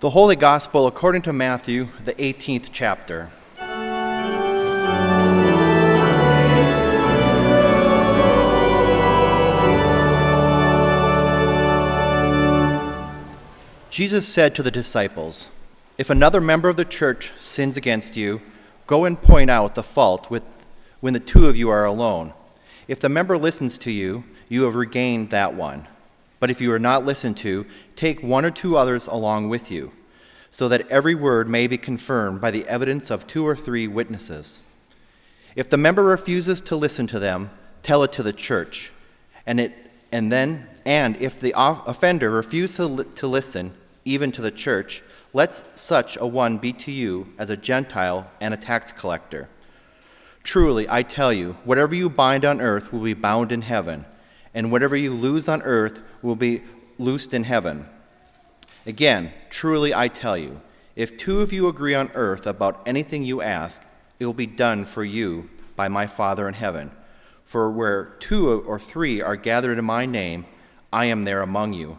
The Holy Gospel according to Matthew, the 18th chapter. Jesus said to the disciples, If another member of the church sins against you, go and point out the fault with, when the two of you are alone. If the member listens to you, you have regained that one. But if you are not listened to, take one or two others along with you, so that every word may be confirmed by the evidence of two or three witnesses. If the member refuses to listen to them, tell it to the church. And, it, and then, and if the offender refuses to, to listen, even to the church, let such a one be to you as a Gentile and a tax collector. Truly, I tell you, whatever you bind on earth will be bound in heaven, and whatever you lose on earth will be loosed in heaven. Again, truly I tell you, if two of you agree on earth about anything you ask, it will be done for you by my Father in heaven. For where two or three are gathered in my name, I am there among you.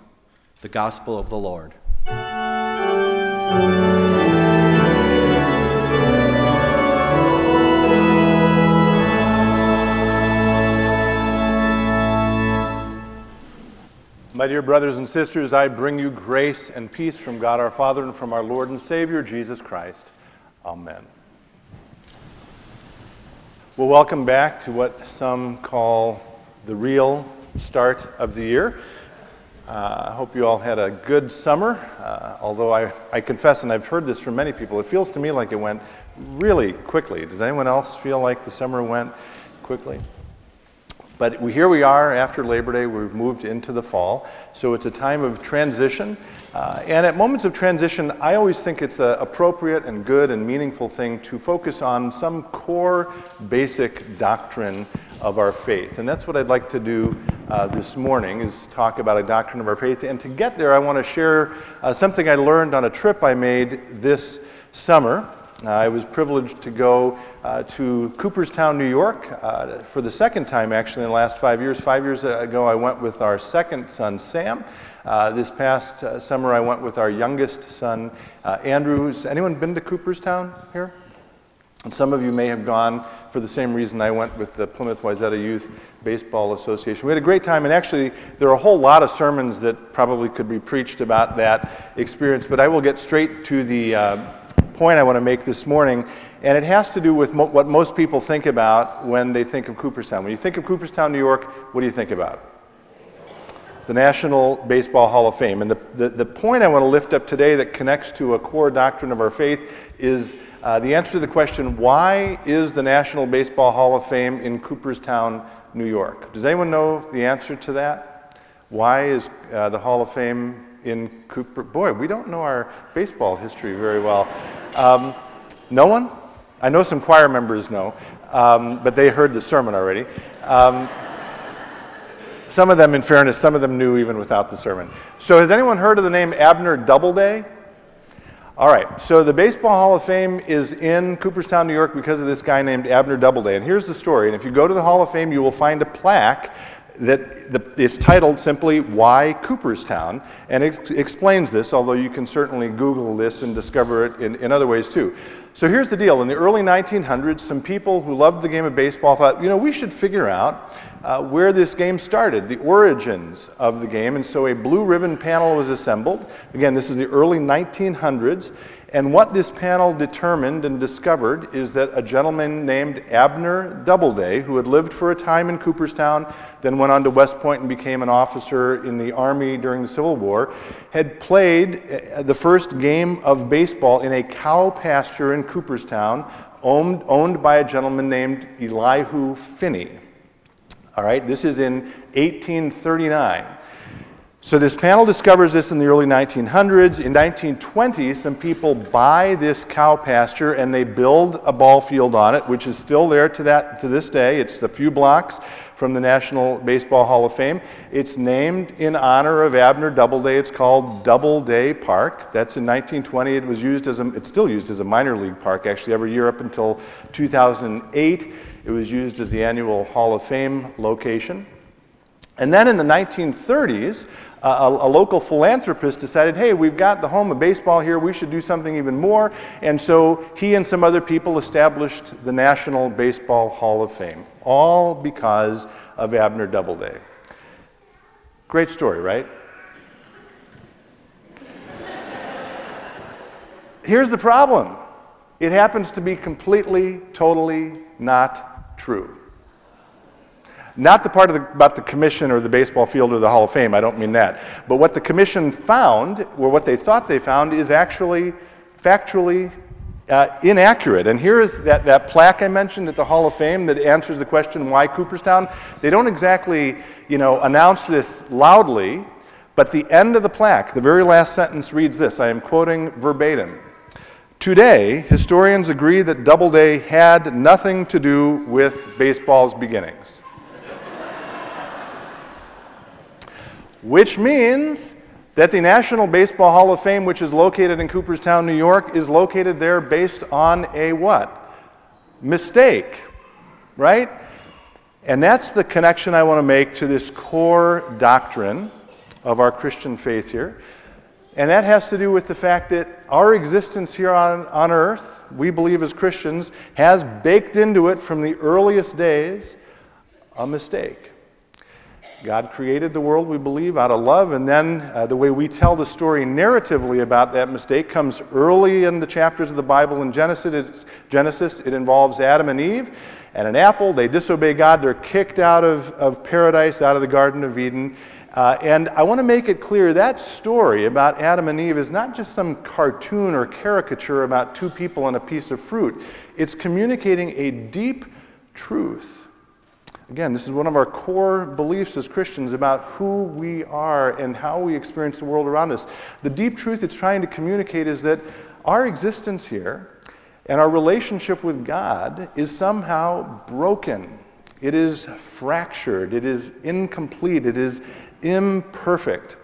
The Gospel of the Lord. My dear brothers and sisters, I bring you grace and peace from God our Father and from our Lord and Savior, Jesus Christ. Amen. Well, welcome back to what some call the real start of the year. Uh, I hope you all had a good summer, uh, although I, I confess, and I've heard this from many people, it feels to me like it went really quickly. Does anyone else feel like the summer went quickly? But we, here we are after Labor Day, we've moved into the fall. So it's a time of transition. Uh, and at moments of transition, I always think it's an appropriate and good and meaningful thing to focus on some core basic doctrine of our faith. And that's what I'd like to do uh, this morning is talk about a doctrine of our faith. And to get there, I want to share uh, something I learned on a trip I made this summer. Uh, I was privileged to go uh, to Cooperstown, New York, uh, for the second time actually in the last five years. Five years ago, I went with our second son, Sam. Uh, this past uh, summer, I went with our youngest son, uh, Andrew. Has anyone been to Cooperstown here? And some of you may have gone for the same reason I went with the Plymouth Wayzata Youth Baseball Association. We had a great time, and actually, there are a whole lot of sermons that probably could be preached about that experience, but I will get straight to the point I want to make this morning, and it has to do with mo- what most people think about when they think of Cooperstown. When you think of Cooperstown, New York, what do you think about? The National Baseball Hall of Fame. And the, the, the point I want to lift up today that connects to a core doctrine of our faith is uh, the answer to the question why is the National Baseball Hall of Fame in Cooperstown, New York? Does anyone know the answer to that? Why is uh, the Hall of Fame in Cooper? Boy, we don't know our baseball history very well. Um, no one? I know some choir members know, um, but they heard the sermon already. Um, some of them, in fairness, some of them knew even without the sermon. So, has anyone heard of the name Abner Doubleday? All right, so the Baseball Hall of Fame is in Cooperstown, New York, because of this guy named Abner Doubleday. And here's the story. And if you go to the Hall of Fame, you will find a plaque that is titled simply Why Cooperstown, and it explains this, although you can certainly Google this and discover it in, in other ways too. So here's the deal. In the early 1900s, some people who loved the game of baseball thought, you know, we should figure out uh, where this game started, the origins of the game. And so a blue ribbon panel was assembled. Again, this is the early 1900s. And what this panel determined and discovered is that a gentleman named Abner Doubleday, who had lived for a time in Cooperstown, then went on to West Point and became an officer in the Army during the Civil War, had played uh, the first game of baseball in a cow pasture in Cooperstown, owned, owned by a gentleman named Elihu Phinney. All right, this is in 1839. So this panel discovers this in the early 1900s. In 1920, some people buy this cow pasture and they build a ball field on it, which is still there to, that, to this day. It's the few blocks from the National Baseball Hall of Fame. It's named in honor of Abner Doubleday. It's called Doubleday Park. That's in 1920. It was used as a, it's still used as a minor league park actually every year up until 2008. It was used as the annual Hall of Fame location. And then in the 1930s, uh, a, a, local philanthropist decided, hey, we've got the home of baseball here, we should do something even more. And so he and some other people established the National Baseball Hall of Fame, all because of Abner Doubleday. Great story, right? Here's the problem it happens to be completely, totally not true. Not the part the, about the commission or the baseball field or the Hall of Fame, I don't mean that. But what the commission found, or what they thought they found, is actually factually uh, inaccurate. And here is that, that plaque I mentioned at the Hall of Fame that answers the question why Cooperstown. They don't exactly, you know, announce this loudly, but the end of the plaque, the very last sentence reads this I am quoting verbatim. Today, historians agree that Doubleday had nothing to do with baseball's beginnings. Which means that the National Baseball Hall of Fame, which is located in Cooperstown, New York, is located there based on a what? Mistake, right? And that's the connection I want to make to this core doctrine of our Christian faith here. And that has to do with the fact that our existence here on, on earth, we believe as Christians, has baked into it from the earliest days a mistake. God created the world, we believe, out of love, and then uh, the way we tell the story narratively about that mistake comes early in the chapters of the Bible in Genesis. It's, Genesis, it involves Adam and Eve and an apple. They disobey God, they're kicked out of, of paradise, out of the Garden of Eden. Uh, and I want to make it clear that story about Adam and Eve is not just some cartoon or caricature about two people and a piece of fruit. It's communicating a deep truth. Again, this is one of our core beliefs as Christians about who we are and how we experience the world around us. The deep truth it's trying to communicate is that our existence here and our relationship with God is somehow broken. It is fractured. It is incomplete. It is imperfect.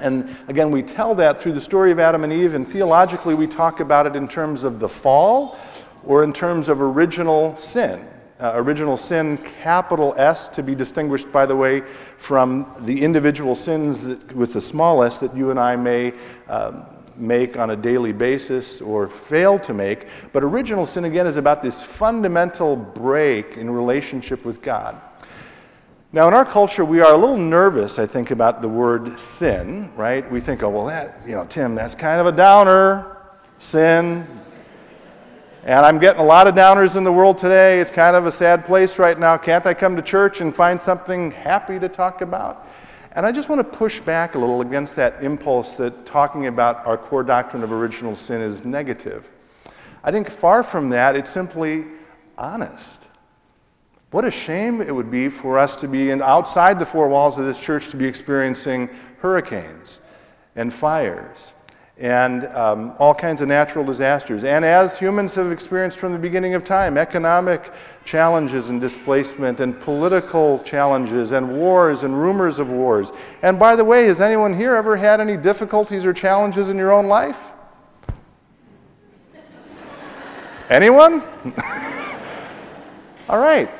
And again, we tell that through the story of Adam and Eve, and theologically, we talk about it in terms of the fall or in terms of original sin. Uh, original sin, capital S, to be distinguished, by the way, from the individual sins that, with the small s that you and I may um, make on a daily basis or fail to make. But original sin, again, is about this fundamental break in relationship with God. Now, in our culture, we are a little nervous, I think, about the word sin, right? We think, oh, well, that, you know, Tim, that's kind of a downer, sin. And I'm getting a lot of downers in the world today. It's kind of a sad place right now. Can't I come to church and find something happy to talk about? And I just want to push back a little against that impulse that talking about our core doctrine of original sin is negative. I think far from that, it's simply honest. What a shame it would be for us to be in, outside the four walls of this church to be experiencing hurricanes and fires and um, all kinds of natural disasters. And as humans have experienced from the beginning of time, economic challenges and displacement, and political challenges, and wars, and rumors of wars. And by the way, has anyone here ever had any difficulties or challenges in your own life? Anyone? all right.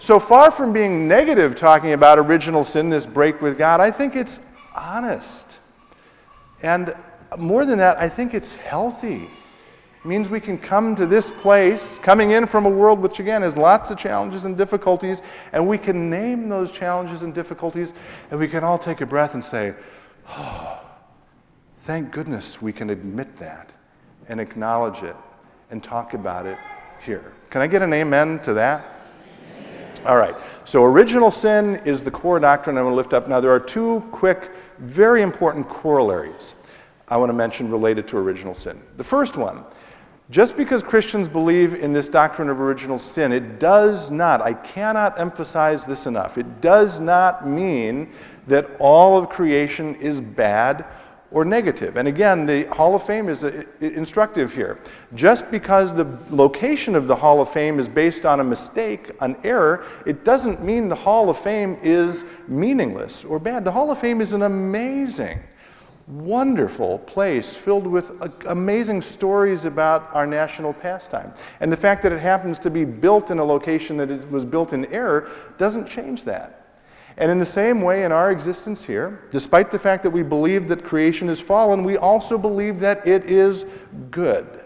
So far from being negative talking about original sin, this break with God, I think it's honest. And more than that, I think it's healthy. It means we can come to this place, coming in from a world which, again, has lots of challenges and difficulties, and we can name those challenges and difficulties, and we can all take a breath and say, oh, thank goodness we can admit that and acknowledge it and talk about it here. Can I get an amen to that? All right, so original sin is the core doctrine I'm going to lift up. Now, there are two quick, very important corollaries I want to mention related to original sin. The first one just because Christians believe in this doctrine of original sin, it does not, I cannot emphasize this enough, it does not mean that all of creation is bad or negative. And again, the Hall of Fame is uh, instructive here. Just because the location of the Hall of Fame is based on a mistake, an error, it doesn't mean the Hall of Fame is meaningless or bad. The Hall of Fame is an amazing, wonderful place filled with amazing stories about our national pastime. And the fact that it happens to be built in a location that it was built in error doesn't change that. And in the same way, in our existence here, despite the fact that we believe that creation is fallen, we also believe that it is good.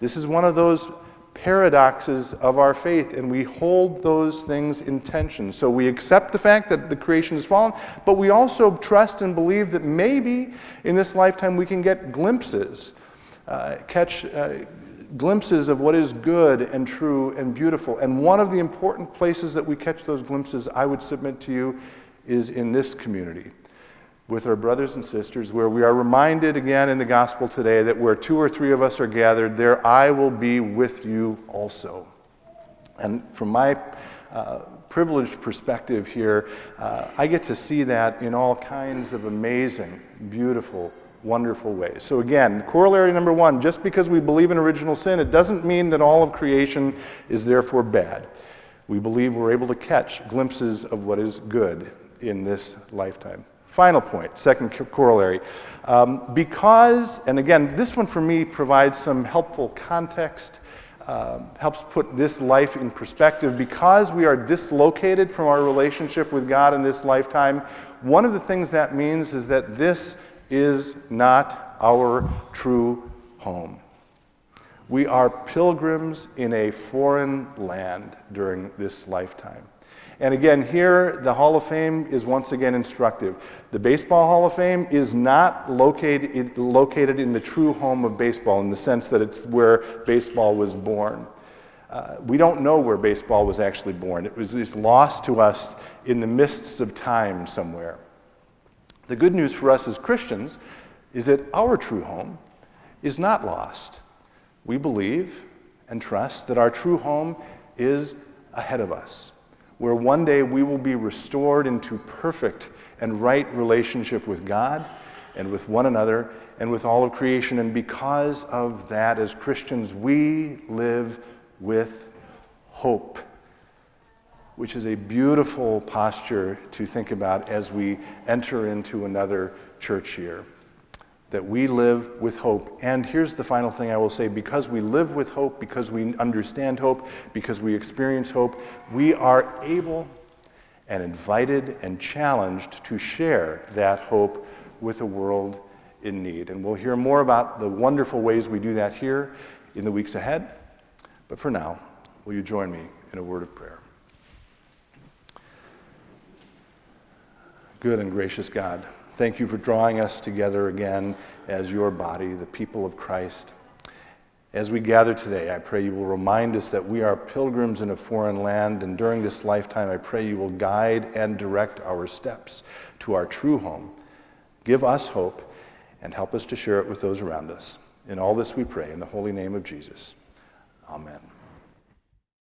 This is one of those paradoxes of our faith, and we hold those things in tension. So we accept the fact that the creation is fallen, but we also trust and believe that maybe in this lifetime we can get glimpses, uh, catch uh, glimpses of what is good and true and beautiful. And one of the important places that we catch those glimpses, I would submit to you, is in this community with our brothers and sisters, where we are reminded again in the gospel today that where two or three of us are gathered, there I will be with you also. And from my uh, privileged perspective here, uh, I get to see that in all kinds of amazing, beautiful, wonderful ways. So, again, corollary number one just because we believe in original sin, it doesn't mean that all of creation is therefore bad. We believe we're able to catch glimpses of what is good in this lifetime. Final point, second corollary. Um, because, and again, this one for me provides some helpful context, uh, helps put this life in perspective. Because we are dislocated from our relationship with God in this lifetime, one of the things that means is that this is not our true home. We are pilgrims in a foreign land during this lifetime. And again, here the Hall of Fame is once again instructive. The Baseball Hall of Fame is not located, located in the true home of baseball in the sense that it's where baseball was born. Uh, we don't know where baseball was actually born. It was it's lost to us in the mists of time somewhere. The good news for us as Christians is that our true home is not lost. We believe and trust that our true home is ahead of us where one day we will be restored into perfect and right relationship with God and with one another and with all of creation. And because of that, as Christians, we live with hope, which is a beautiful posture to think about as we enter into another church year that we live with hope. And here's the final thing I will say because we live with hope, because we understand hope, because we experience hope, we are able and invited and challenged to share that hope with a world in need. And we'll hear more about the wonderful ways we do that here in the weeks ahead. But for now, will you join me in a word of prayer? Good and gracious God. Thank you for drawing us together again as your body, the people of Christ. As we gather today, I pray you will remind us that we are pilgrims in a foreign land, and during this lifetime, I pray you will guide and direct our steps to our true home. Give us hope and help us to share it with those around us. In all this we pray in the holy name of Jesus.